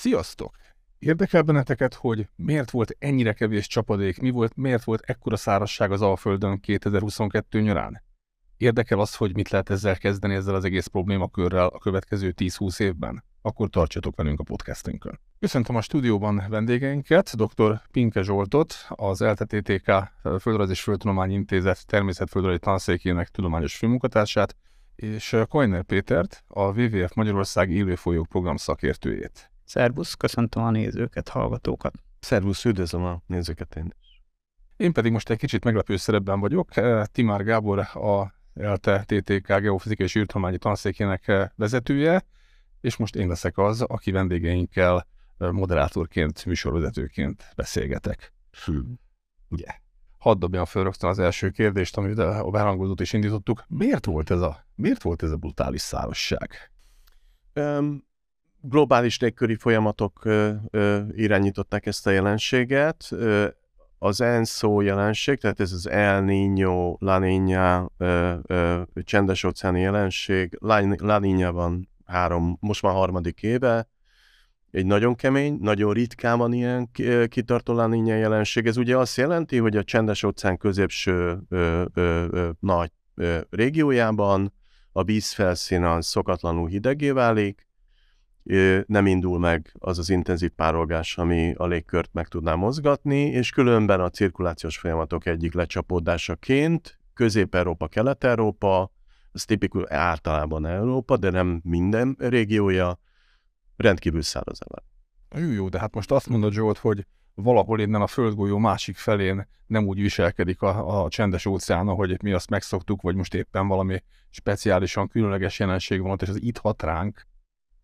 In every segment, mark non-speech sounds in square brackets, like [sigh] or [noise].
Sziasztok! Érdekel benneteket, hogy miért volt ennyire kevés csapadék, mi volt, miért volt ekkora szárazság az Alföldön 2022 nyarán? Érdekel az, hogy mit lehet ezzel kezdeni, ezzel az egész problémakörrel a következő 10-20 évben? Akkor tartsatok velünk a podcastünkön. Köszöntöm a stúdióban vendégeinket, dr. Pinke Zsoltot, az LTTTK Földrajz és Földtudományi Intézet természetföldrajzi tanszékének tudományos főmunkatársát, és Koiner Pétert, a WWF Magyarország élő folyók program szakértőjét. Szervusz, köszöntöm a nézőket, hallgatókat. Szervusz, üdvözlöm a nézőket én is. Én pedig most egy kicsit meglepő szerepben vagyok. Timár Gábor, a ELTE TTK Geofizikai és űrtudományi tanszékének vezetője, és most én leszek az, aki vendégeinkkel moderátorként, műsorvezetőként beszélgetek. Fű. Ugye? Hadd dobjam föl rögtön az első kérdést, amit a behangodót is indítottuk. Miért volt ez a, miért volt ez a brutális szárazság? Um, globális légköri folyamatok irányították ezt a jelenséget. Az ENSZO jelenség, tehát ez az El Niño, La Niña, csendes óceáni jelenség, La, Niña van három, most már harmadik éve, egy nagyon kemény, nagyon ritkán van ilyen kitartó La Niña jelenség. Ez ugye azt jelenti, hogy a csendes óceán középső nagy régiójában a vízfelszín az szokatlanul hidegé válik, nem indul meg az az intenzív párolgás, ami a légkört meg tudná mozgatni, és különben a cirkulációs folyamatok egyik lecsapódásaként Közép-Európa, Kelet-Európa, az tipikus általában Európa, de nem minden régiója, rendkívül száraz elem. Jó, jó, de hát most azt mondod, Zsolt, hogy valahol innen a földgolyó másik felén nem úgy viselkedik a, a csendes óceán, hogy mi azt megszoktuk, vagy most éppen valami speciálisan különleges jelenség van, és az itt hat ránk.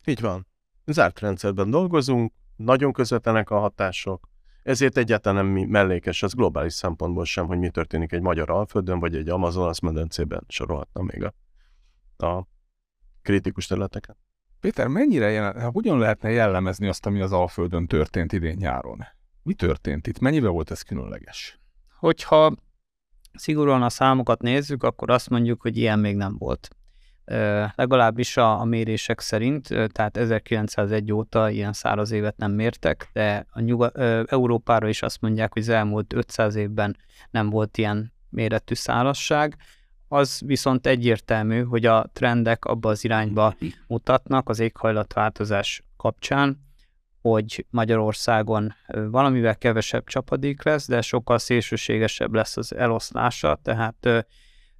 Így van zárt rendszerben dolgozunk, nagyon közvetlenek a hatások, ezért egyáltalán nem mellékes az globális szempontból sem, hogy mi történik egy magyar alföldön, vagy egy Amazonas medencében, sorolhatnám még a, a kritikus területeken. Péter, mennyire jelen, hogyan lehetne jellemezni azt, ami az Alföldön történt idén nyáron? Mi történt itt? Mennyivel volt ez különleges? Hogyha szigorúan a számokat nézzük, akkor azt mondjuk, hogy ilyen még nem volt legalábbis a, a mérések szerint, tehát 1901 óta ilyen száraz évet nem mértek, de a Nyuga- Európára is azt mondják, hogy az elmúlt 500 évben nem volt ilyen méretű szárazság. Az viszont egyértelmű, hogy a trendek abba az irányba mutatnak az éghajlatváltozás kapcsán, hogy Magyarországon valamivel kevesebb csapadék lesz, de sokkal szélsőségesebb lesz az eloszlása, tehát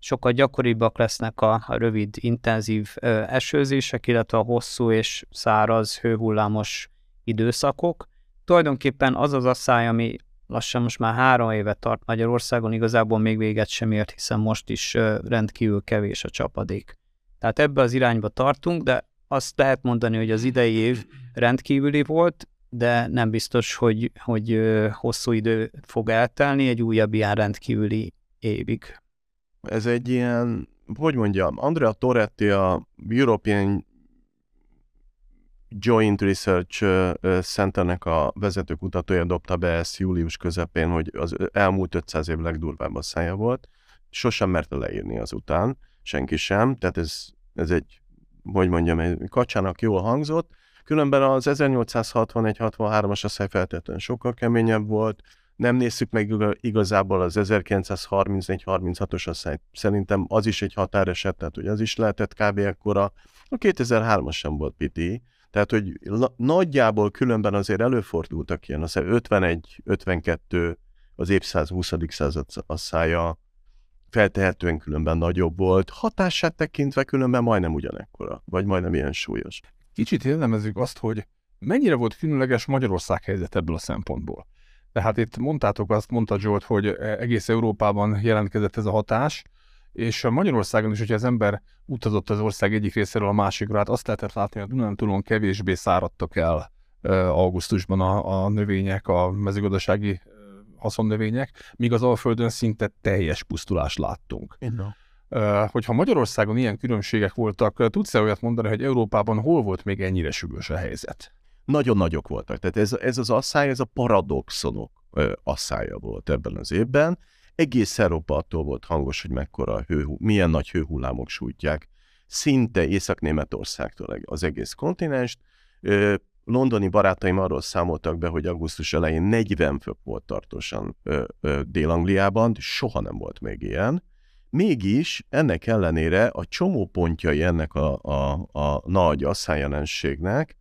sokkal gyakoribbak lesznek a, rövid, intenzív esőzések, illetve a hosszú és száraz, hőhullámos időszakok. Tulajdonképpen az az asszály, ami lassan most már három éve tart Magyarországon, igazából még véget sem ért, hiszen most is rendkívül kevés a csapadék. Tehát ebbe az irányba tartunk, de azt lehet mondani, hogy az idei év rendkívüli volt, de nem biztos, hogy, hogy hosszú idő fog eltelni egy újabb ilyen rendkívüli évig. Ez egy ilyen, hogy mondjam, Andrea Toretti a European Joint Research Centernek a vezető kutatója dobta be ezt július közepén, hogy az elmúlt 500 év legdurvább szája volt. Sosem merte leírni azután, senki sem, tehát ez, ez egy, hogy mondjam, egy kacsának jól hangzott. Különben az 1861-63-as asszály feltétlenül sokkal keményebb volt, nem nézzük meg igazából az 1934-36-os asszályt. Szerintem az is egy határeset, tehát hogy az is lehetett kb. ekkora. A 2003-as sem volt piti, tehát hogy nagyjából különben azért előfordultak ilyen, azt 51-52 az évszázad 20. század asszája feltehetően különben nagyobb volt, hatását tekintve különben majdnem ugyanekkora, vagy majdnem ilyen súlyos. Kicsit jellemezzük azt, hogy mennyire volt különleges Magyarország helyzet ebből a szempontból. Tehát itt mondtátok azt, mondta Zsolt, hogy egész Európában jelentkezett ez a hatás, és Magyarországon is, hogyha az ember utazott az ország egyik részéről a másikra, hát azt lehetett látni, hogy a Dunántúlon kevésbé száradtak el augusztusban a, a növények, a mezőgazdasági haszonnövények, míg az Alföldön szinte teljes pusztulást láttunk. Inno. Hogyha Magyarországon ilyen különbségek voltak, tudsz-e olyat mondani, hogy Európában hol volt még ennyire sürgős a helyzet? Nagyon nagyok voltak. Tehát ez, ez az asszály, ez a paradoxonok asszája volt ebben az évben. Egész Európa attól volt hangos, hogy mekkora hő, milyen nagy hőhullámok sújtják szinte Észak-Németországtól az egész kontinenst. londoni barátaim arról számoltak be, hogy augusztus elején 40 fok volt tartósan Dél-Angliában, soha nem volt még ilyen. Mégis ennek ellenére a csomó pontjai ennek a, a, a nagy asszányjelenségnek,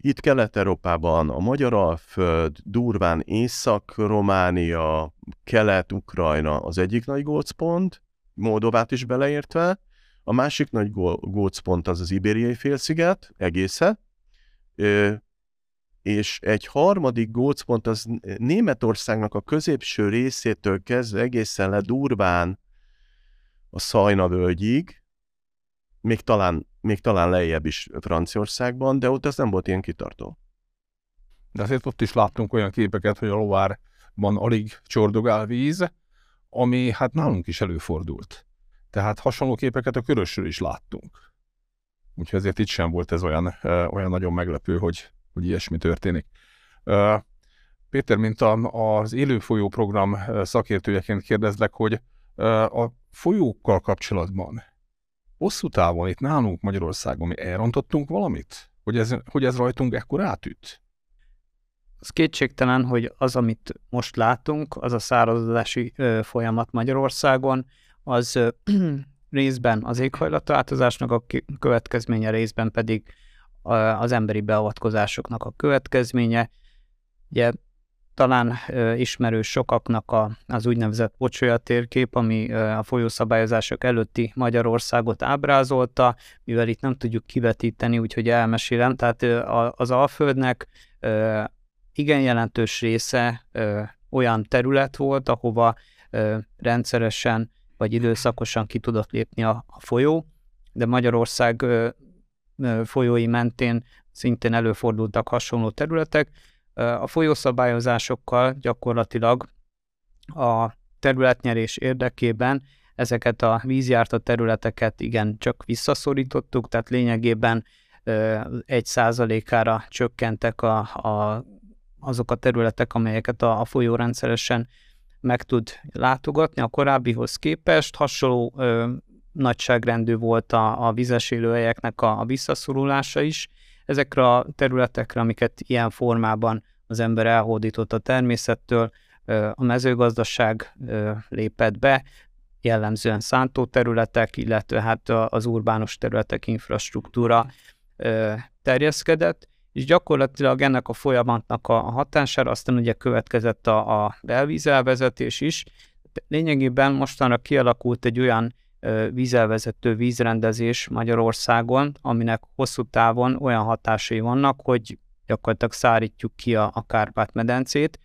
itt Kelet-Európában a Magyar Alföld, durván Észak-Románia, Kelet-Ukrajna az egyik nagy gócpont, Moldovát is beleértve, a másik nagy gócpont az az Ibériai félsziget egésze, és egy harmadik gócpont az Németországnak a középső részétől kezdve egészen le durván a Szajna völgyig, még talán, még talán lejjebb is Franciaországban, de ott ez nem volt ilyen kitartó. De azért ott is láttunk olyan képeket, hogy a lovárban alig csordogál víz, ami hát nálunk is előfordult. Tehát hasonló képeket a körösről is láttunk. Úgyhogy ezért itt sem volt ez olyan, olyan nagyon meglepő, hogy, hogy ilyesmi történik. Péter, mint az élő folyó program szakértőjeként kérdezlek, hogy a folyókkal kapcsolatban hosszú távon itt nálunk Magyarországon mi elrontottunk valamit? Hogy ez, hogy ez rajtunk ekkor átüt? Az kétségtelen, hogy az, amit most látunk, az a száradozási folyamat Magyarországon, az [clears throat] részben az éghajlatváltozásnak a következménye, részben pedig az emberi beavatkozásoknak a következménye. Ugye talán ismerős sokaknak a, az úgynevezett pocsolya térkép, ami a folyószabályozások előtti Magyarországot ábrázolta, mivel itt nem tudjuk kivetíteni, úgyhogy elmesélem. Tehát az Alföldnek igen jelentős része olyan terület volt, ahova rendszeresen vagy időszakosan ki tudott lépni a, a folyó, de Magyarország folyói mentén szintén előfordultak hasonló területek, a folyószabályozásokkal gyakorlatilag a területnyerés érdekében ezeket a vízjárta területeket igen csak visszaszorítottuk, tehát lényegében egy százalékára csökkentek a, a, azok a területek, amelyeket a, a folyó rendszeresen meg tud látogatni. A korábbihoz képest hasonló ö, nagyságrendű volt a, a vizes élőhelyeknek a, a visszaszorulása is, ezekre a területekre, amiket ilyen formában az ember elhódított a természettől, a mezőgazdaság lépett be, jellemzően szántóterületek, illetve hát az urbánus területek infrastruktúra terjeszkedett, és gyakorlatilag ennek a folyamatnak a hatására aztán ugye következett a, a belvízelvezetés is. Lényegében mostanra kialakult egy olyan vízelvezető vízrendezés Magyarországon, aminek hosszú távon olyan hatásai vannak, hogy gyakorlatilag szárítjuk ki a, a Kárpát-medencét,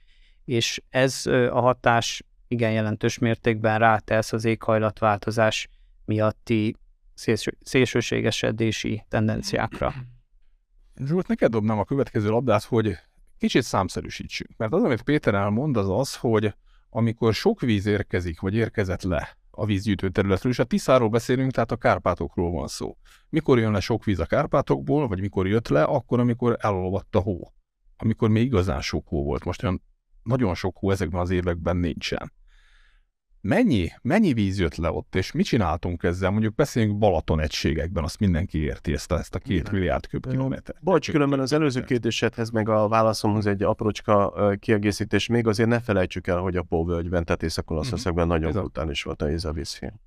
és ez a hatás igen jelentős mértékben rátesz az éghajlatváltozás miatti szélső, szélsőségesedési tendenciákra. Zsolt, neked dobnám a következő labdát, hogy kicsit számszerűsítsünk. Mert az, amit Péter elmond, az az, hogy amikor sok víz érkezik, vagy érkezett le a vízgyűjtő területről, és a Tiszáról beszélünk, tehát a Kárpátokról van szó. Mikor jön le sok víz a Kárpátokból, vagy mikor jött le, akkor, amikor elolvadt a hó. Amikor még igazán sok hó volt. Most olyan nagyon sok hó ezekben az években nincsen. Mennyi, mennyi víz jött le ott, és mit csináltunk ezzel? Mondjuk beszéljünk Balaton egységekben, azt mindenki érti ezt a, ezt a két milliárd köbkilométert. Bocs, különben az előző kérdésedhez meg a válaszomhoz egy aprócska kiegészítés. Még azért ne felejtsük el, hogy a Póvölgyben, tehát Észak-Olaszországban mm-hmm. nagyon brutális volt a vízfél.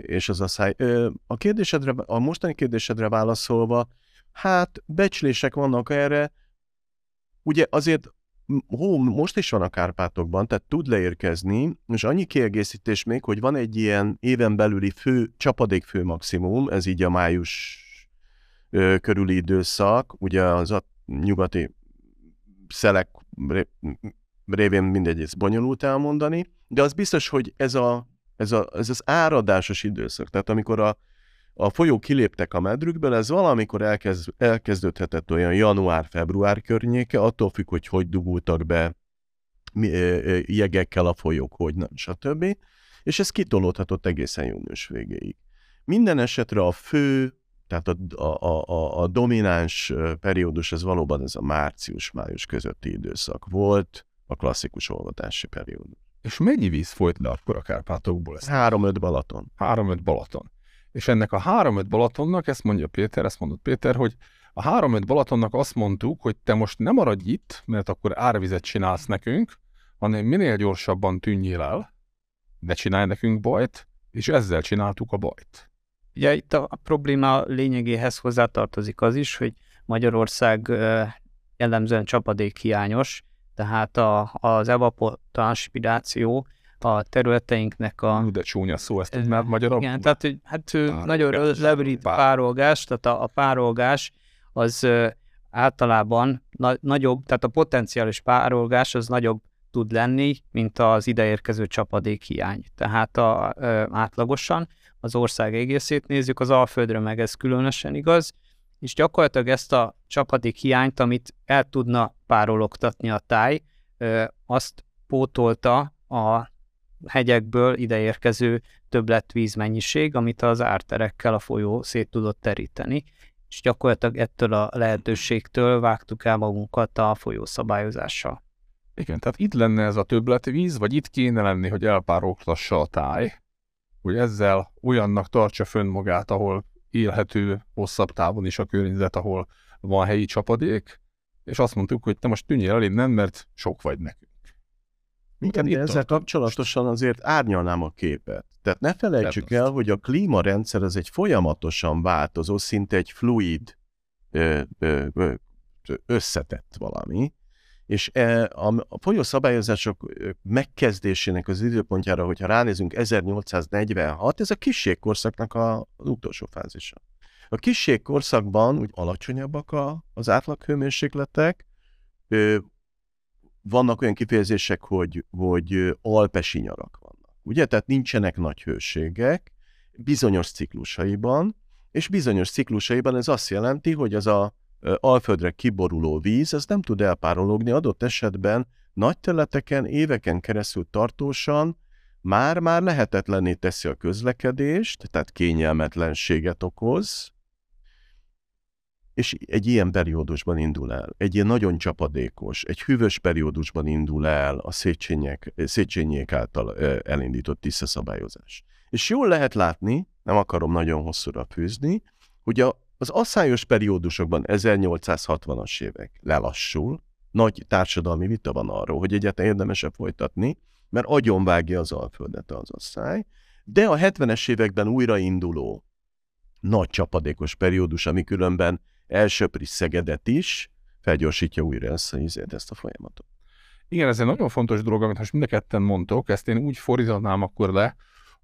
És az a száj. A kérdésedre, a mostani kérdésedre válaszolva, hát becslések vannak erre, Ugye azért hó most is van a Kárpátokban, tehát tud leérkezni, és annyi kiegészítés még, hogy van egy ilyen éven belüli fő, csapadék fő maximum, ez így a május ö, körüli időszak, ugye az a nyugati szelek révén mindegy, ez bonyolult elmondani, de az biztos, hogy ez, a, ez, a, ez az áradásos időszak, tehát amikor a, a folyók kiléptek a medrükből, ez valamikor elkezd, elkezdődhetett olyan január-február környéke, attól függ, hogy hogy dugultak be jegekkel a folyók, hogy nem, stb. És ez kitolódhatott egészen június végéig. Minden esetre a fő, tehát a, a, a, a domináns periódus, ez valóban ez a március-május közötti időszak volt, a klasszikus olvadási periódus. És mennyi víz folyt le akkor a Kárpátokból? Három-öt Balaton. Három-öt Balaton. És ennek a három-öt Balatonnak, ezt mondja Péter, ezt mondott Péter, hogy A 3-5 Balatonnak azt mondtuk, hogy te most nem maradj itt, mert akkor árvizet csinálsz nekünk, hanem minél gyorsabban tűnjél el, de csinálj nekünk bajt, és ezzel csináltuk a bajt. Ugye itt a probléma lényegéhez hozzátartozik az is, hogy Magyarország jellemzően csapadékhiányos, tehát a, az evapotranspiráció a területeinknek a... De csúnya szó, ezt már magyarabb? Igen, tehát hogy, hát párolgás, nagyon lebrít pár... párolgás, tehát a, a párolgás az általában na, nagyobb, tehát a potenciális párolgás az nagyobb tud lenni, mint az ideérkező csapadékhiány. Tehát a, ö, átlagosan az ország egészét nézzük, az Alföldre meg ez különösen igaz, és gyakorlatilag ezt a csapadék hiányt, amit el tudna párologtatni a táj, azt pótolta a hegyekből ideérkező többletvízmennyiség, amit az árterekkel a folyó szét tudott teríteni, és gyakorlatilag ettől a lehetőségtől vágtuk el magunkat a folyószabályozással. Igen, tehát itt lenne ez a többletvíz, vagy itt kéne lenni, hogy elpárolgtassa a táj, hogy ezzel olyannak tartsa fönn magát, ahol élhető hosszabb távon is a környezet, ahol van helyi csapadék, és azt mondtuk, hogy te most tűnjél el innen, mert sok vagy nekünk. Igen, de ezzel kapcsolatosan azért árnyalnám a képet. Tehát ne felejtsük el, hogy a klímarendszer az egy folyamatosan változó, szinte egy fluid, ö, ö, ö, összetett valami, és e, a folyószabályozások megkezdésének az időpontjára, hogyha ránézünk 1846, ez a kisségkorszaknak a, az utolsó fázisa. A kisségkorszakban úgy alacsonyabbak a, az átlaghőmérsékletek, vannak olyan kifejezések, hogy, hogy alpesi nyarak vannak. Ugye? Tehát nincsenek nagy hőségek, bizonyos ciklusaiban, és bizonyos ciklusaiban ez azt jelenti, hogy az a alföldre kiboruló víz, ez nem tud elpárologni, adott esetben nagy területeken éveken keresztül tartósan már-már lehetetlenné teszi a közlekedést, tehát kényelmetlenséget okoz, és egy ilyen periódusban indul el, egy ilyen nagyon csapadékos, egy hűvös periódusban indul el a Széchenyek, Széchenyék által elindított tisztaszabályozás. És jól lehet látni, nem akarom nagyon hosszúra fűzni, hogy az asszályos periódusokban 1860-as évek lelassul, nagy társadalmi vita van arról, hogy egyáltalán érdemesebb folytatni, mert agyonvágja az alföldet az asszály, de a 70-es években újrainduló nagy csapadékos periódus, ami különben elsöpri Szegedet is, felgyorsítja újra ezt a, ezt a folyamatot. Igen, ez egy nagyon fontos dolog, amit most mind a ketten mondtok, ezt én úgy fordítanám akkor le,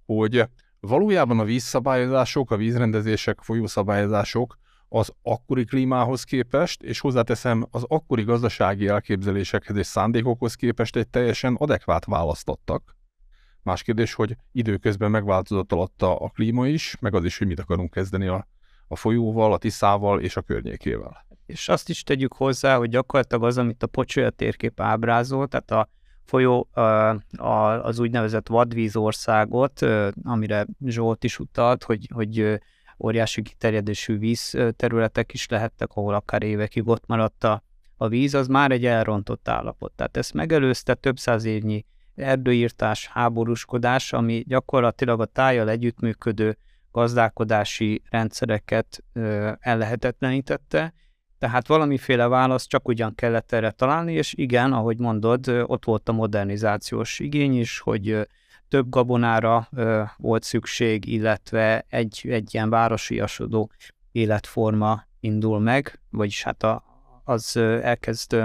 hogy Valójában a vízszabályozások, a vízrendezések, folyószabályozások az akkori klímához képest, és hozzáteszem az akkori gazdasági elképzelésekhez és szándékokhoz képest egy teljesen adekvát választottak. Más kérdés, hogy időközben megváltozott alatta a klíma is, meg az is, hogy mit akarunk kezdeni a, a folyóval, a Tiszával és a környékével. És azt is tegyük hozzá, hogy gyakorlatilag az, amit a pocsolya térkép ábrázol, tehát a folyó az úgynevezett vadvízországot, amire Zsolt is utalt, hogy, hogy óriási kiterjedésű vízterületek is lehettek, ahol akár évekig ott maradt a, víz, az már egy elrontott állapot. Tehát ezt megelőzte több száz évnyi erdőírtás, háborúskodás, ami gyakorlatilag a tájjal együttműködő gazdálkodási rendszereket ö, ellehetetlenítette, tehát valamiféle választ csak ugyan kellett erre találni, és igen, ahogy mondod, ott volt a modernizációs igény is, hogy több gabonára volt szükség, illetve egy, egy ilyen városiasodó életforma indul meg, vagyis hát a, az elkezd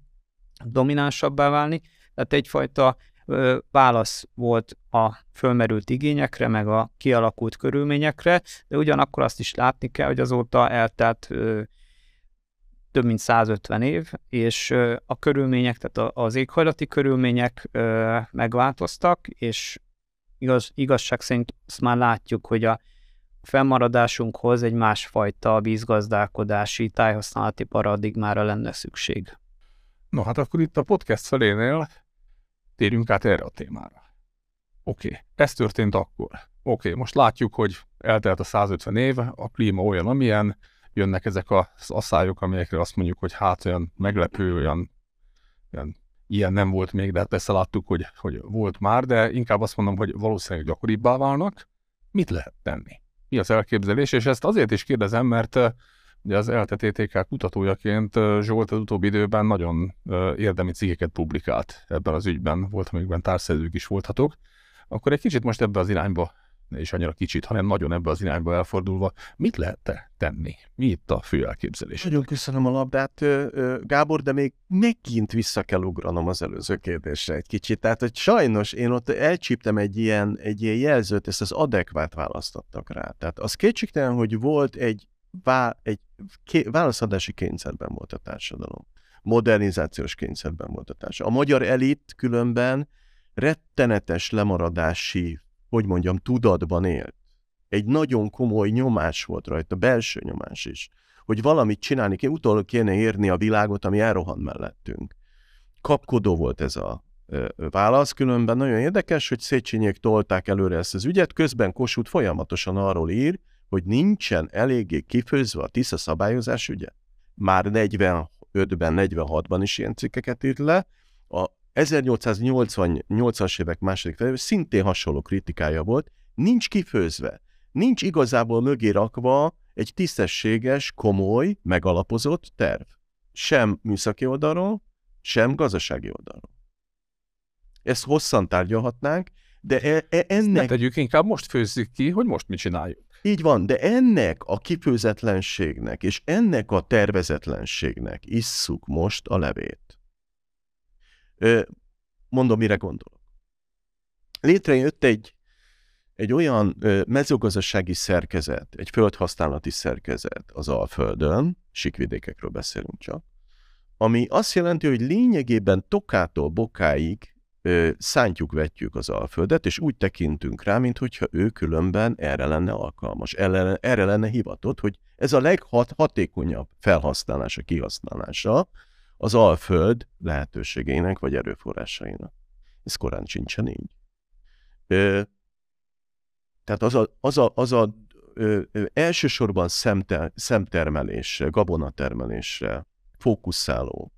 [clears throat] dominánsabbá válni. Tehát egyfajta válasz volt a fölmerült igényekre, meg a kialakult körülményekre, de ugyanakkor azt is látni kell, hogy azóta eltelt több mint 150 év, és a körülmények, tehát az éghajlati körülmények megváltoztak, és igaz, igazság szerint azt már látjuk, hogy a fennmaradásunkhoz egy másfajta vízgazdálkodási, tájhasználati paradigmára lenne szükség. No, hát akkor itt a podcast felénél térjünk át erre a témára. Oké, okay. ez történt akkor. Oké, most látjuk, hogy eltelt a 150 év, a klíma olyan, amilyen, jönnek ezek az asszályok, amelyekre azt mondjuk, hogy hát olyan meglepő, olyan, olyan ilyen nem volt még, de hát persze láttuk, hogy, hogy volt már, de inkább azt mondom, hogy valószínűleg gyakoribbá válnak. Mit lehet tenni? Mi az elképzelés? És ezt azért is kérdezem, mert Ugye az LTTTK kutatójaként Zsolt az utóbbi időben nagyon érdemi cikkeket publikált ebben az ügyben, volt, amikben társszerzők is voltatok. Akkor egy kicsit most ebbe az irányba is annyira kicsit, hanem nagyon ebbe az irányba elfordulva, mit lehet te tenni? Mi itt a fő elképzelés? Nagyon köszönöm a labdát, Gábor, de még megint vissza kell ugranom az előző kérdésre egy kicsit. Tehát, hogy sajnos én ott elcsíptem egy ilyen, egy ilyen jelzőt, ezt az adekvát választottak rá. Tehát az kétségtelen, hogy volt egy, vá, egy válaszadási kényszerben volt a társadalom. Modernizációs kényszerben volt a társadalom. A magyar elit különben rettenetes lemaradási hogy mondjam, tudatban élt. Egy nagyon komoly nyomás volt rajta, belső nyomás is, hogy valamit csinálni kéne, utol kéne érni a világot, ami elrohan mellettünk. Kapkodó volt ez a válasz, különben nagyon érdekes, hogy Széchenyiek tolták előre ezt az ügyet, közben Kossuth folyamatosan arról ír, hogy nincsen eléggé kifőzve a TISZA szabályozás ügye. Már 45-ben, 46-ban is ilyen cikkeket írt le, a 1888-as évek második felében szintén hasonló kritikája volt, nincs kifőzve, nincs igazából mögé rakva egy tisztességes, komoly, megalapozott terv. Sem műszaki oldalról, sem gazdasági oldalról. Ezt hosszan tárgyalhatnánk, de e, e, ennek... Ne tegyük, inkább most főzzük ki, hogy most mit csináljuk. Így van, de ennek a kifőzetlenségnek és ennek a tervezetlenségnek isszuk most a levét. Mondom, mire gondolok. Létrejött egy, egy olyan mezőgazdasági szerkezet, egy földhasználati szerkezet az Alföldön, sikvidékekről beszélünk csak, ami azt jelenti, hogy lényegében tokától bokáig ö, szántjuk, vetjük az Alföldet, és úgy tekintünk rá, mintha ő különben erre lenne alkalmas, erre, lenne hivatott, hogy ez a leghatékonyabb felhasználása, kihasználása az Alföld lehetőségeinek vagy erőforrásainak. Ez korán sincsen így. Ö, tehát az a, az a, az a ö, ö, elsősorban szemter, szemtermelésre, gabonatermelésre fókuszáló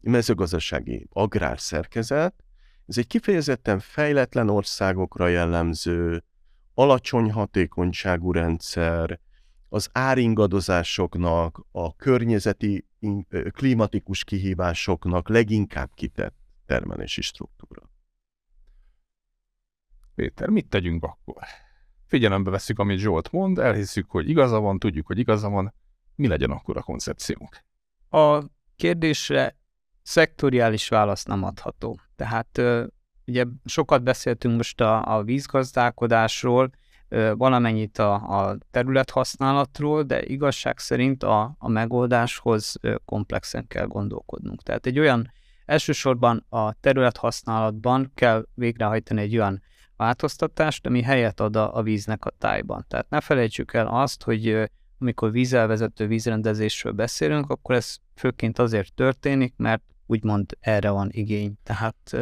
mezőgazdasági agrárszerkezet, ez egy kifejezetten fejletlen országokra jellemző, alacsony hatékonyságú rendszer, az áringadozásoknak, a környezeti klimatikus kihívásoknak leginkább kitett termelési struktúra. Péter, mit tegyünk akkor? Figyelembe veszük, amit Zsolt mond, elhiszük, hogy igaza van, tudjuk, hogy igaza van. Mi legyen akkor a koncepciónk? A kérdésre szektoriális válasz nem adható. Tehát ugye sokat beszéltünk most a, a vízgazdálkodásról, valamennyit a, a területhasználatról, de igazság szerint a, a megoldáshoz komplexen kell gondolkodnunk. Tehát egy olyan, elsősorban a területhasználatban kell végrehajtani egy olyan változtatást, ami helyet ad a, a víznek a tájban. Tehát ne felejtsük el azt, hogy amikor vízelvezető vízrendezésről beszélünk, akkor ez főként azért történik, mert úgymond erre van igény. Tehát...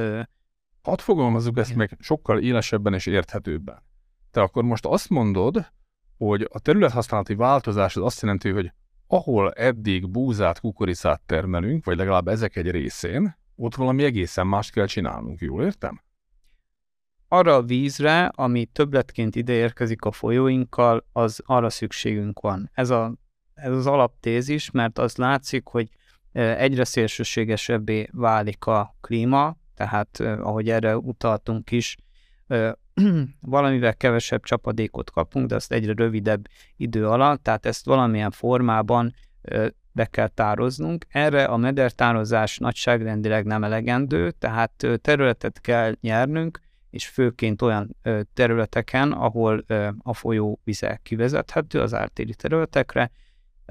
Hadd fogalmazzuk ezt meg sokkal élesebben és érthetőbben. Te akkor most azt mondod, hogy a területhasználati változás az azt jelenti, hogy ahol eddig búzát, kukoricát termelünk, vagy legalább ezek egy részén, ott valami egészen más kell csinálnunk, jól értem? Arra a vízre, ami többletként ide érkezik a folyóinkkal, az arra szükségünk van. Ez, a, ez az alaptézis, mert az látszik, hogy egyre szélsőségesebbé válik a klíma, tehát ahogy erre utaltunk is, [clears throat] valamivel kevesebb csapadékot kapunk, de azt egyre rövidebb idő alatt, tehát ezt valamilyen formában be kell tároznunk. Erre a medertározás nagyságrendileg nem elegendő, tehát területet kell nyernünk, és főként olyan területeken, ahol a folyó vize kivezethető az ártéri területekre,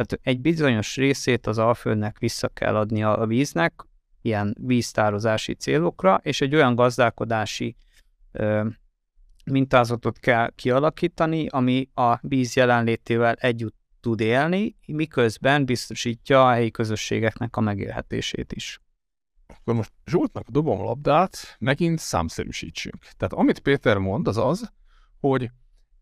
tehát egy bizonyos részét az Alföldnek vissza kell adni a víznek, ilyen víztározási célokra, és egy olyan gazdálkodási mintázatot kell kialakítani, ami a víz jelenlétével együtt tud élni, miközben biztosítja a helyi közösségeknek a megélhetését is. Akkor most Zsoltnak dobom labdát, megint számszerűsítsünk. Tehát amit Péter mond, az az, hogy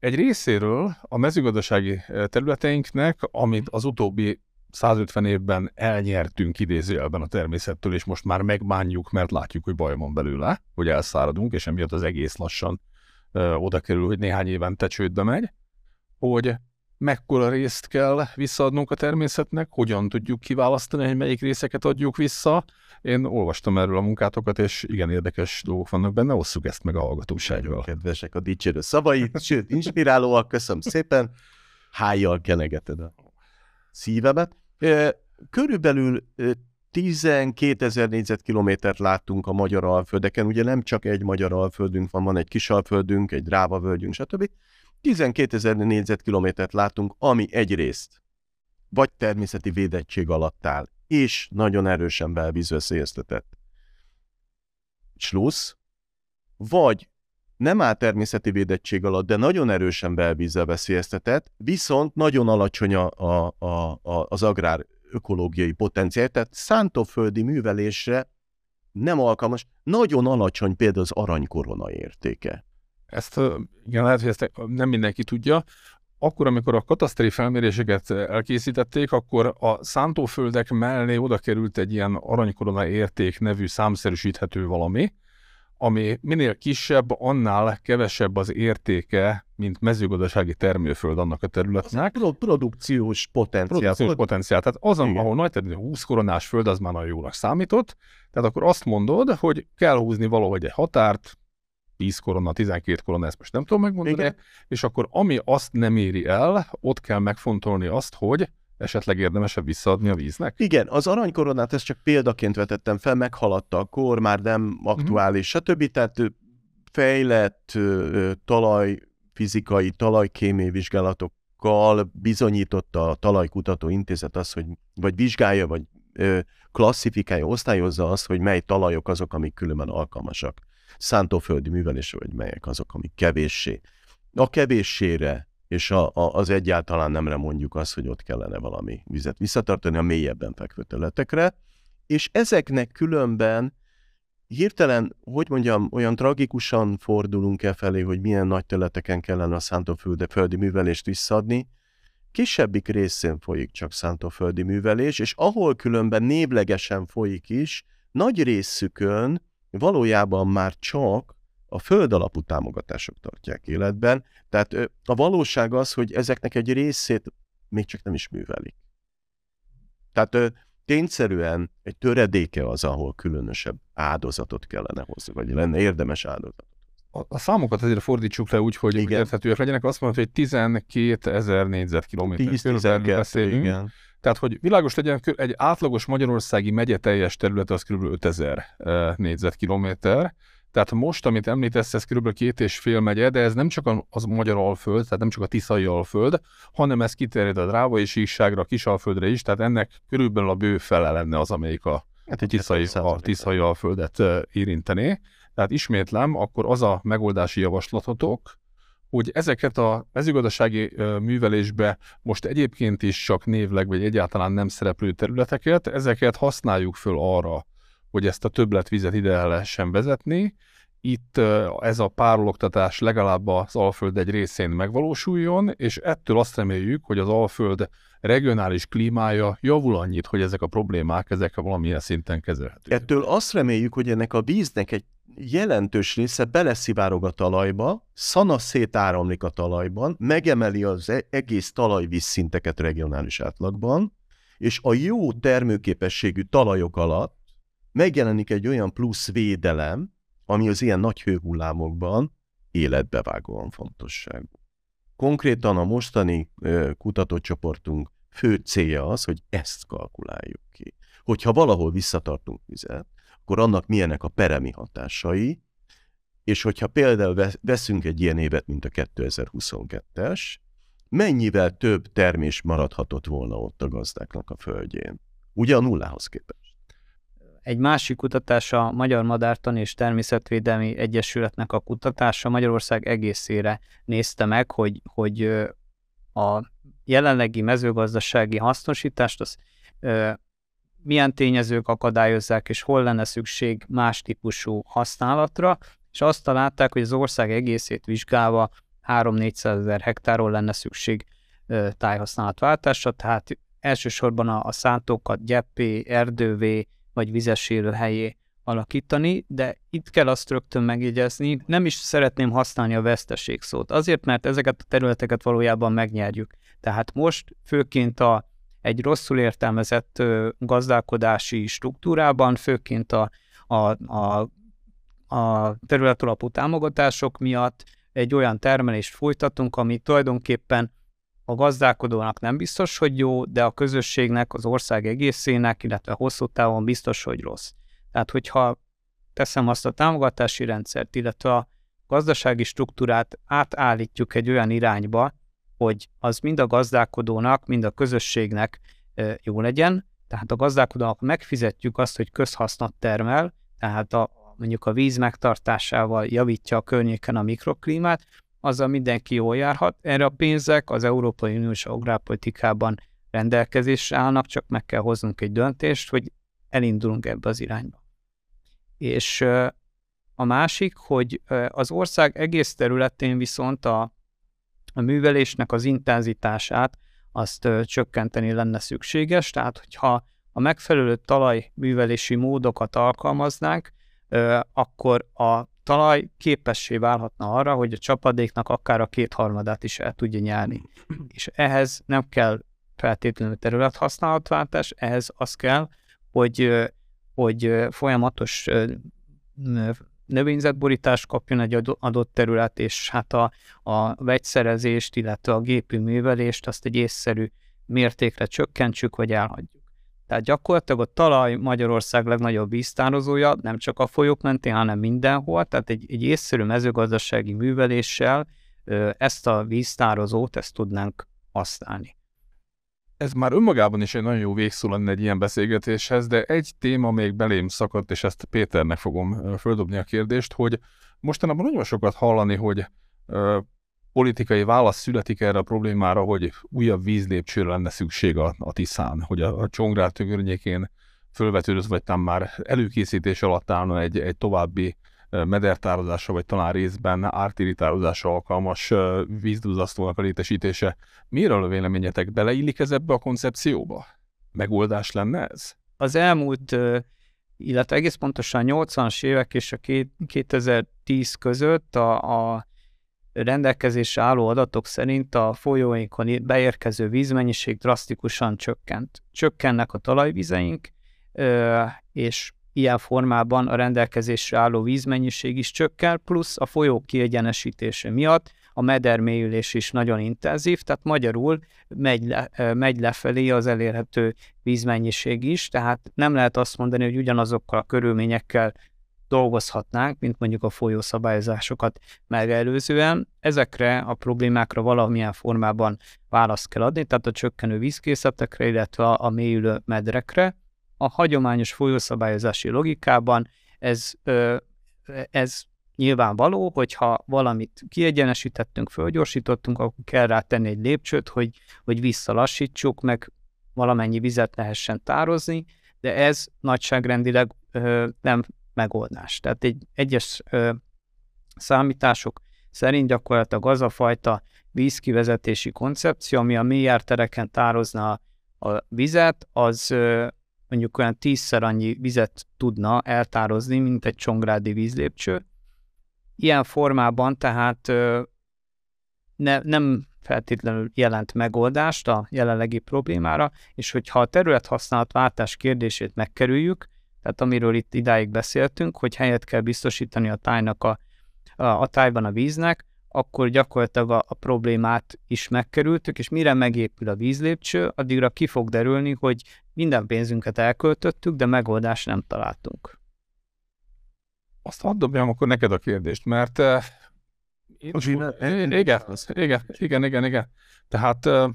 egy részéről a mezőgazdasági területeinknek, amit az utóbbi 150 évben elnyertünk idézőjelben a természettől, és most már megbánjuk, mert látjuk, hogy baj van belőle, hogy elszáradunk, és emiatt az egész lassan oda kerül, hogy néhány évente csődbe megy, hogy mekkora részt kell visszaadnunk a természetnek, hogyan tudjuk kiválasztani, hogy melyik részeket adjuk vissza. Én olvastam erről a munkátokat, és igen érdekes dolgok vannak benne, osszuk ezt meg a hallgatósággal. Kedvesek a dicsérő szavait, sőt, inspirálóak, köszönöm szépen, hájjal kenegeted a szívemet. Körülbelül 12 ezer négyzetkilométert láttunk a magyar alföldeken, ugye nem csak egy magyar alföldünk van, van egy kis alföldünk, egy dráva völgyünk, stb. 12 ezer négyzetkilométert látunk, ami egyrészt vagy természeti védettség alatt áll, és nagyon erősen belvízveszélyeztetett. Slusz, vagy nem áll természeti védettség alatt, de nagyon erősen belvízzel veszélyeztetett, viszont nagyon alacsony a, a, a, az agrár ökológiai potenciál, tehát szántóföldi művelésre nem alkalmas, nagyon alacsony például az aranykorona értéke. Ezt igen, lehet, hogy ezt nem mindenki tudja. Akkor, amikor a kataszteri felméréseket elkészítették, akkor a szántóföldek mellé oda került egy ilyen aranykorona érték nevű számszerűsíthető valami, ami minél kisebb, annál kevesebb az értéke, mint mezőgazdasági termőföld annak a területnek. Az produkciós potenciál. Produkciós potenciál. Tehát azon, Igen. ahol nagy területű 20 koronás föld, az már nagyon jónak számított. Tehát akkor azt mondod, hogy kell húzni valahogy egy határt, 10 korona, 12 korona, ezt most nem tudom megmondani, Igen. és akkor ami azt nem éri el, ott kell megfontolni azt, hogy esetleg érdemesebb visszaadni a víznek? Igen, az aranykoronát ezt csak példaként vetettem fel, meghaladta a kor, már nem aktuális, mm-hmm. stb. Tehát fejlett talaj fizikai, talajkémiai vizsgálatokkal bizonyította a Talajkutató Intézet azt, hogy vagy vizsgálja, vagy klasszifikálja, osztályozza azt, hogy mely talajok azok, amik különben alkalmasak szántóföldi művelésre, vagy melyek azok, amik kevéssé. A kevéssére és a, a, az egyáltalán nemre mondjuk azt, hogy ott kellene valami vizet visszatartani a mélyebben fekvő területekre, és ezeknek különben hirtelen, hogy mondjam, olyan tragikusan fordulunk e felé, hogy milyen nagy területeken kellene a szántóföldi művelést visszadni, kisebbik részén folyik csak szántóföldi művelés, és ahol különben névlegesen folyik is, nagy részükön valójában már csak a föld alapú támogatások tartják életben. Tehát a valóság az, hogy ezeknek egy részét még csak nem is művelik. Tehát tényszerűen egy töredéke az, ahol különösebb áldozatot kellene hozni, vagy lenne érdemes áldozat. A, a számokat azért fordítsuk le úgy, hogy érthetőek legyenek. Azt mondod, hogy 12 ezer négyzetkilométer körülbelül beszélünk. Igen. Tehát, hogy világos legyen, egy átlagos magyarországi megye teljes terület az kb. 5000 négyzetkilométer. Tehát most, amit említesz, ez kb. két és fél megye, de ez nem csak az magyar alföld, tehát nem csak a Tiszai alföld, hanem ez kiterjed a Drávai síkságra, a Kisalföldre is, tehát ennek körülbelül a bő fele lenne az, amelyik a hát egy tiszai, a tiszai alföldet érintené. Tehát ismétlem, akkor az a megoldási javaslatotok, hogy ezeket a mezőgazdasági művelésbe most egyébként is csak névleg, vagy egyáltalán nem szereplő területeket, ezeket használjuk föl arra, hogy ezt a többletvizet ide lehessen vezetni. Itt ez a párologtatás legalább az Alföld egy részén megvalósuljon, és ettől azt reméljük, hogy az Alföld regionális klímája javul annyit, hogy ezek a problémák, ezek valamilyen szinten kezelhetők. Ettől azt reméljük, hogy ennek a víznek egy jelentős része beleszivárog a talajba, szana szétáramlik a talajban, megemeli az e- egész talajvízszinteket regionális átlagban, és a jó termőképességű talajok alatt megjelenik egy olyan plusz védelem, ami az ilyen nagy hőhullámokban életbevágóan fontosságú. Konkrétan a mostani kutatócsoportunk fő célja az, hogy ezt kalkuláljuk ki. Hogyha valahol visszatartunk vizet, akkor annak milyenek a peremi hatásai, és hogyha például veszünk egy ilyen évet, mint a 2022-es, mennyivel több termés maradhatott volna ott a gazdáknak a földjén? Ugye a nullához képest. Egy másik kutatás a Magyar Madártan és Természetvédelmi Egyesületnek a kutatása Magyarország egészére nézte meg, hogy, hogy a jelenlegi mezőgazdasági hasznosítást az milyen tényezők akadályozzák, és hol lenne szükség más típusú használatra, és azt találták, hogy az ország egészét vizsgálva 3-400 ezer hektáról lenne szükség tájhasználatváltásra, tehát elsősorban a, a szántókat gyeppé, erdővé vagy vizes helyé alakítani, de itt kell azt rögtön megjegyezni, nem is szeretném használni a veszteség szót, azért, mert ezeket a területeket valójában megnyerjük. Tehát most főként a, egy rosszul értelmezett gazdálkodási struktúrában, főként a, a, a, a területalapú támogatások miatt egy olyan termelést folytatunk, ami tulajdonképpen a gazdálkodónak nem biztos, hogy jó, de a közösségnek, az ország egészének, illetve hosszú távon biztos, hogy rossz. Tehát, hogyha teszem azt a támogatási rendszert, illetve a gazdasági struktúrát átállítjuk egy olyan irányba, hogy az mind a gazdálkodónak, mind a közösségnek jó legyen, tehát a gazdálkodónak megfizetjük azt, hogy közhasznot termel, tehát a, mondjuk a víz megtartásával javítja a környéken a mikroklímát, azzal mindenki jól járhat. Erre a pénzek az Európai Uniós agrárpolitikában rendelkezésre állnak, csak meg kell hoznunk egy döntést, hogy elindulunk ebbe az irányba. És a másik, hogy az ország egész területén viszont a, a művelésnek az intenzitását azt csökkenteni lenne szükséges, tehát hogyha a megfelelő talajművelési módokat alkalmaznánk, akkor a talaj képessé válhatna arra, hogy a csapadéknak akár a kétharmadát is el tudja nyerni. És ehhez nem kell feltétlenül területhasználatváltás, ehhez az kell, hogy, hogy folyamatos növényzetborítást kapjon egy adott terület, és hát a, a vegyszerezést, illetve a gépi művelést azt egy észszerű mértékre csökkentsük, vagy elhagyjuk. Tehát gyakorlatilag a talaj Magyarország legnagyobb víztározója, nem csak a folyók mentén, hanem mindenhol, tehát egy, egy észszerű mezőgazdasági műveléssel ezt a víztározót, ezt tudnánk használni. Ez már önmagában is egy nagyon jó végszó lenne egy ilyen beszélgetéshez, de egy téma még belém szakadt, és ezt Péternek fogom földobni a kérdést, hogy mostanában nagyon sokat hallani, hogy politikai válasz születik erre a problémára, hogy újabb vízlépcsőre lenne szükség a, a Tiszán, hogy a, a Csongrád környékén fölvetődött, vagy tam már előkészítés alatt állna egy, egy további medertározásra, vagy talán részben ártirítározásra alkalmas vízduzasztónak a létesítése. Miről a véleményetek beleillik ez ebbe a koncepcióba? Megoldás lenne ez? Az elmúlt, illetve egész pontosan 80-as évek és a 2010 között a, a rendelkezésre álló adatok szerint a folyóinkon beérkező vízmennyiség drasztikusan csökkent. Csökkennek a talajvizeink, és ilyen formában a rendelkezésre álló vízmennyiség is csökken, plusz a folyók kiegyenesítése miatt a medermélyülés is nagyon intenzív, tehát magyarul megy, le, megy lefelé az elérhető vízmennyiség is, tehát nem lehet azt mondani, hogy ugyanazokkal a körülményekkel dolgozhatnánk, mint mondjuk a folyószabályozásokat megelőzően. Ezekre a problémákra valamilyen formában választ kell adni, tehát a csökkenő vízkészletekre, illetve a mélyülő medrekre. A hagyományos folyószabályozási logikában ez, ez nyilvánvaló, hogyha valamit kiegyenesítettünk, fölgyorsítottunk, akkor kell rá tenni egy lépcsőt, hogy, hogy visszalassítsuk, meg valamennyi vizet lehessen tározni, de ez nagyságrendileg nem megoldás. Tehát egy egyes számítások szerint gyakorlatilag az a fajta vízkivezetési koncepció, ami a mélyártereken tározna a vizet, az ö, mondjuk olyan tízszer annyi vizet tudna eltározni, mint egy csongrádi vízlépcső. Ilyen formában tehát ne, nem feltétlenül jelent megoldást a jelenlegi problémára, és hogyha a területhasználatváltás kérdését megkerüljük, tehát amiről itt idáig beszéltünk, hogy helyet kell biztosítani a tájnak a, a, a tájban a víznek, akkor gyakorlatilag a, a problémát is megkerültük, és mire megépül a vízlépcső, addigra ki fog derülni, hogy minden pénzünket elköltöttük, de megoldást nem találtunk. Azt hadd dobjam akkor neked a kérdést, mert uh, én, én, igen, igen, igen, igen, igen. Tehát uh,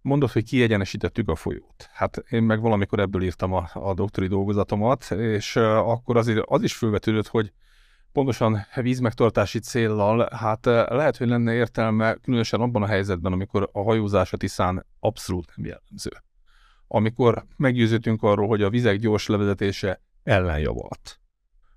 Mondod, hogy kiegyenesítettük a folyót. Hát én meg valamikor ebből írtam a, a doktori dolgozatomat, és uh, akkor azért az is felvetődött, hogy pontosan vízmegtartási céllal, hát lehet, hogy lenne értelme, különösen abban a helyzetben, amikor a hajózás a Tiszán abszolút nem jellemző. Amikor meggyőződtünk arról, hogy a vizek gyors levezetése ellenjavalt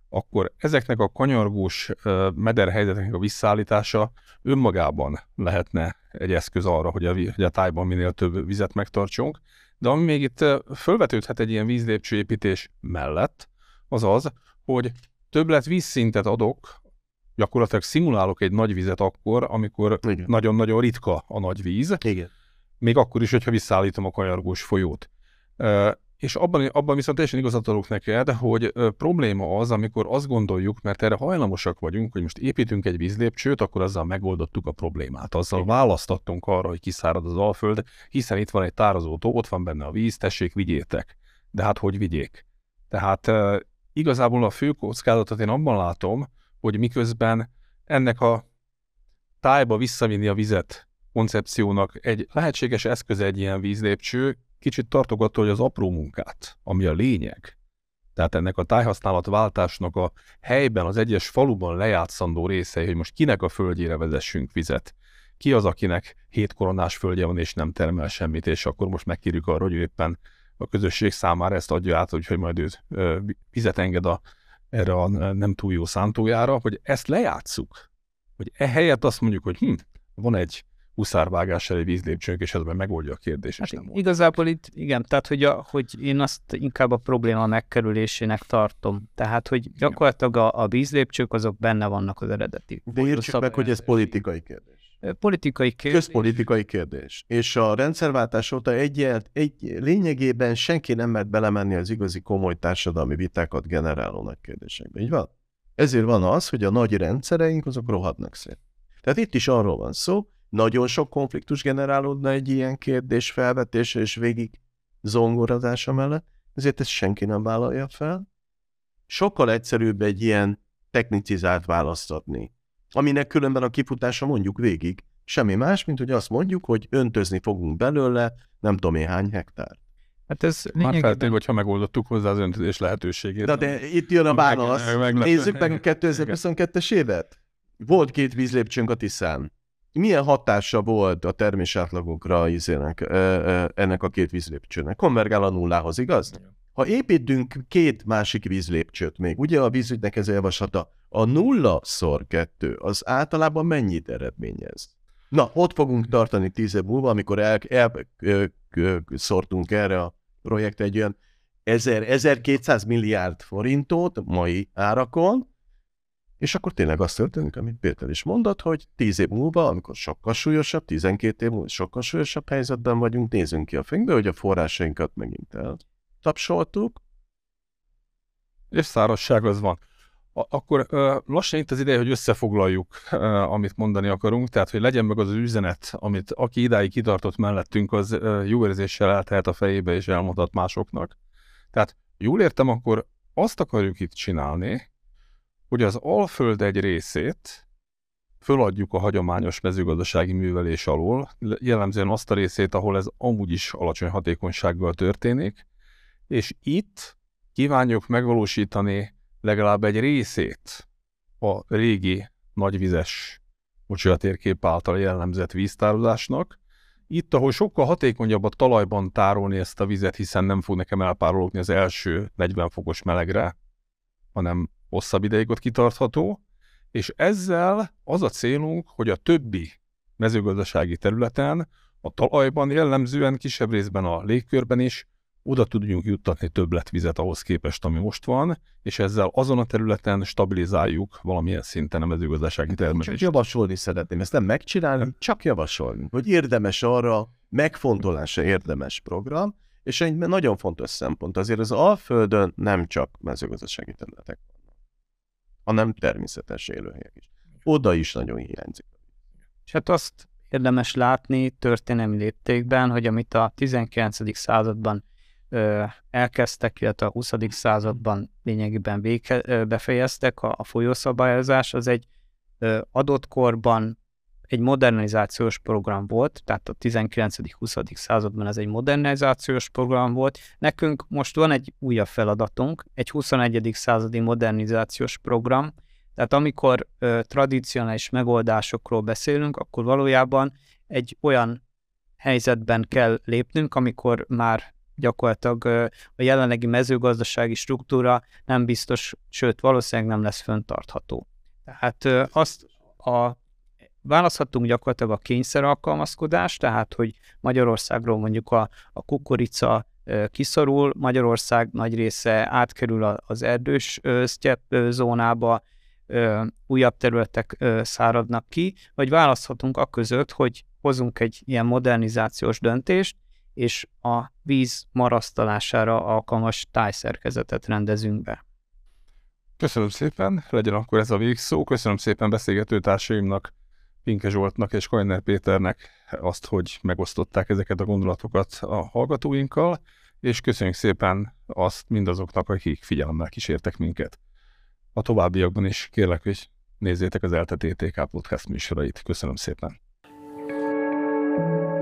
akkor ezeknek a kanyargós mederhelyzeteknek a visszaállítása önmagában lehetne egy eszköz arra, hogy a, hogy a tájban minél több vizet megtartsunk. De ami még itt felvetődhet egy ilyen vízlépcsőépítés mellett, az az, hogy többlet vízszintet adok, gyakorlatilag szimulálok egy nagy vizet akkor, amikor nagyon-nagyon ritka a nagy víz, Igen. Még akkor is, hogyha visszaállítom a kanyargós folyót. És abban, abban viszont teljesen igazat adok neked, hogy probléma az, amikor azt gondoljuk, mert erre hajlamosak vagyunk, hogy most építünk egy vízlépcsőt, akkor azzal megoldottuk a problémát. Azzal választattunk arra, hogy kiszárad az alföld, hiszen itt van egy tározótó, ott van benne a víz, tessék, vigyétek. De hát hogy vigyék? Tehát igazából a fő kockázatot én abban látom, hogy miközben ennek a tájba visszavinni a vizet koncepciónak egy lehetséges eszköze egy ilyen vízlépcső, kicsit tartogató, hogy az apró munkát, ami a lényeg. Tehát ennek a tájhasználat váltásnak a helyben, az egyes faluban lejátszandó részei, hogy most kinek a földjére vezessünk vizet. Ki az, akinek hét koronás földje van és nem termel semmit, és akkor most megkérjük arra, hogy éppen a közösség számára ezt adja át, úgyhogy majd ő ö, vizet enged a, erre a nem túl jó szántójára, hogy ezt lejátszuk. Hogy ehelyett azt mondjuk, hogy hm, van egy huszárvágással egy vízlépcsőnk, és meg megoldja a kérdést. Hát nem igazából itt, igen, tehát hogy, a, hogy én azt inkább a probléma megkerülésének tartom. Tehát, hogy gyakorlatilag a, a vízlépcsők azok benne vannak az eredeti. De értsük meg, hogy ez politikai kérdés. Politikai kérdés. Közpolitikai kérdés. És a rendszerváltás óta egy, egy lényegében senki nem mert belemenni az igazi komoly társadalmi vitákat generáló nagy kérdésekbe. Így van? Ezért van az, hogy a nagy rendszereink azok rohadnak szét. Tehát itt is arról van szó, nagyon sok konfliktus generálódna egy ilyen kérdés felvetése és végig zongorazása mellett, ezért ezt senki nem vállalja fel. Sokkal egyszerűbb egy ilyen technicizált választ adni, aminek különben a kifutása mondjuk végig semmi más, mint hogy azt mondjuk, hogy öntözni fogunk belőle nem tudom én hány hektár. Hát ez Már lényegében... feltétlenül, hogyha megoldottuk hozzá az öntözés lehetőségét. Na de itt jön a válasz. Meg- meg- Nézzük meg a 2022-es évet. Volt két vízlépcsőnk a Tiszán. Milyen hatása volt a termésátlagokra izének, ö, ö, ennek a két vízlépcsőnek? Konvergál a nullához, igaz? Ha építünk két másik vízlépcsőt még, ugye a vízügynek ez a javaslata, a nulla szor kettő, az általában mennyit eredményez? Na, ott fogunk tartani tíz év múlva, amikor el, el, ö, ö, szortunk erre a projekt egy olyan 1000, 1200 milliárd forintot mai árakon, és akkor tényleg azt történik, amit Péter is mondott, hogy 10 év múlva, amikor sokkal súlyosabb, 12 év múlva sokkal súlyosabb helyzetben vagyunk, nézzünk ki a fénybe, hogy a forrásainkat megint eltapsoltuk. És szárazság az van. Akkor lassan itt az ideje, hogy összefoglaljuk, amit mondani akarunk, tehát hogy legyen meg az üzenet, amit aki idáig kitartott mellettünk, az jó érzéssel eltehet a fejébe és elmondhat másoknak. Tehát jól értem, akkor azt akarjuk itt csinálni, hogy az Alföld egy részét föladjuk a hagyományos mezőgazdasági művelés alól, jellemzően azt a részét, ahol ez amúgy is alacsony hatékonysággal történik, és itt kívánjuk megvalósítani legalább egy részét a régi nagyvizes térkép által jellemzett víztározásnak. Itt, ahol sokkal hatékonyabb a talajban tárolni ezt a vizet, hiszen nem fog nekem elpárologni az első 40 fokos melegre, hanem hosszabb ideig ott kitartható, és ezzel az a célunk, hogy a többi mezőgazdasági területen, a talajban jellemzően, kisebb részben a légkörben is oda tudjunk juttatni többletvizet ahhoz képest, ami most van, és ezzel azon a területen stabilizáljuk valamilyen szinten a mezőgazdasági Csak termelést. javasolni szeretném, ezt nem megcsinálni, csak javasolni, hogy érdemes arra, megfontolása érdemes program, és egy nagyon fontos szempont, azért az Alföldön nem csak mezőgazdasági területek vannak, hanem természetes élőhelyek is. Oda is nagyon hiányzik. És hát azt érdemes látni történelmi léptékben, hogy amit a 19. században ö, elkezdtek, illetve a 20. században lényegében vége, ö, befejeztek, a, a folyószabályozás, az egy ö, adott korban egy modernizációs program volt, tehát a 19.-20. században ez egy modernizációs program volt. Nekünk most van egy újabb feladatunk, egy 21. századi modernizációs program, tehát amikor ö, tradicionális megoldásokról beszélünk, akkor valójában egy olyan helyzetben kell lépnünk, amikor már gyakorlatilag ö, a jelenlegi mezőgazdasági struktúra nem biztos, sőt valószínűleg nem lesz föntartható. Tehát ö, azt a választhatunk gyakorlatilag a kényszer alkalmazkodást, tehát hogy Magyarországról mondjuk a, a kukorica kiszorul, Magyarország nagy része átkerül az erdős sztyep zónába, újabb területek száradnak ki, vagy választhatunk a között, hogy hozunk egy ilyen modernizációs döntést, és a víz marasztalására alkalmas tájszerkezetet rendezünk be. Köszönöm szépen, legyen akkor ez a végszó. Köszönöm szépen beszélgető társaimnak, Pinke Zsoltnak és Kajner Péternek azt, hogy megosztották ezeket a gondolatokat a hallgatóinkkal, és köszönjük szépen azt mindazoknak, akik figyelemmel kísértek minket. A továbbiakban is kérlek, hogy nézzétek az ELTE TTK podcast műsorait. Köszönöm szépen. thank you